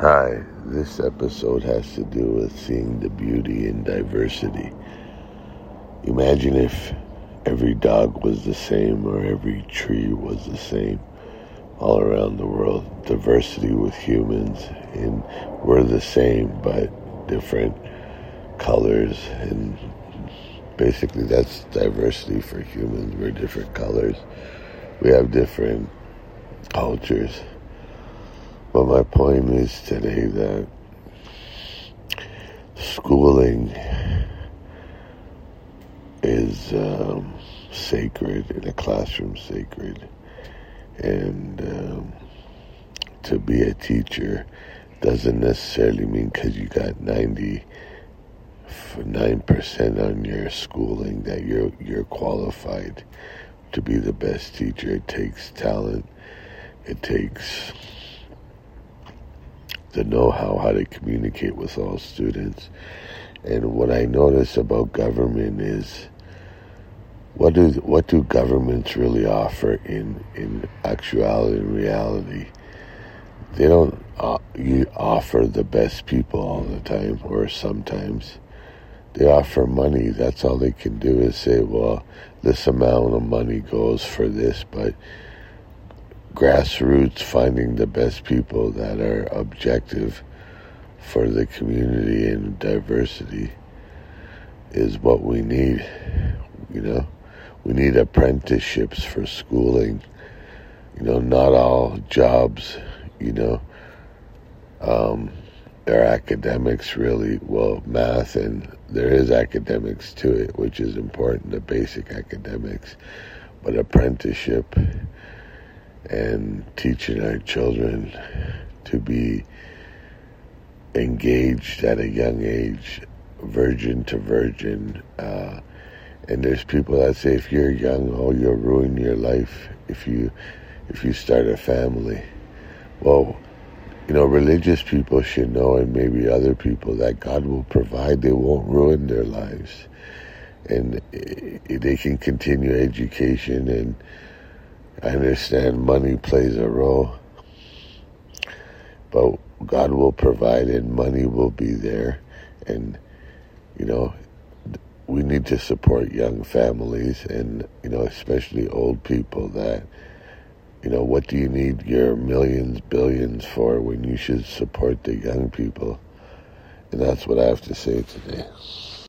Hi, this episode has to do with seeing the beauty in diversity. Imagine if every dog was the same or every tree was the same all around the world. Diversity with humans, and we're the same but different colors, and basically that's diversity for humans. We're different colors, we have different cultures my point is today that schooling is um, sacred in a classroom, sacred. And um, to be a teacher doesn't necessarily mean because you got 90 nine percent on your schooling that you're you're qualified to be the best teacher. It takes talent. It takes the know-how how to communicate with all students. And what I notice about government is what do what do governments really offer in in actuality and reality? They don't uh, you offer the best people all the time, or sometimes they offer money. That's all they can do is say, well, this amount of money goes for this, but grassroots, finding the best people that are objective for the community and diversity is what we need. You know, we need apprenticeships for schooling. You know, not all jobs, you know, um, are academics really. Well, math and there is academics to it, which is important, the basic academics. But apprenticeship and teaching our children to be engaged at a young age, virgin to virgin. Uh, and there's people that say if you're young, oh, you'll ruin your life if you if you start a family. Well, you know, religious people should know, and maybe other people, that God will provide. They won't ruin their lives, and they can continue education and I understand money plays a role, but God will provide and money will be there. And, you know, we need to support young families and, you know, especially old people that, you know, what do you need your millions, billions for when you should support the young people? And that's what I have to say today.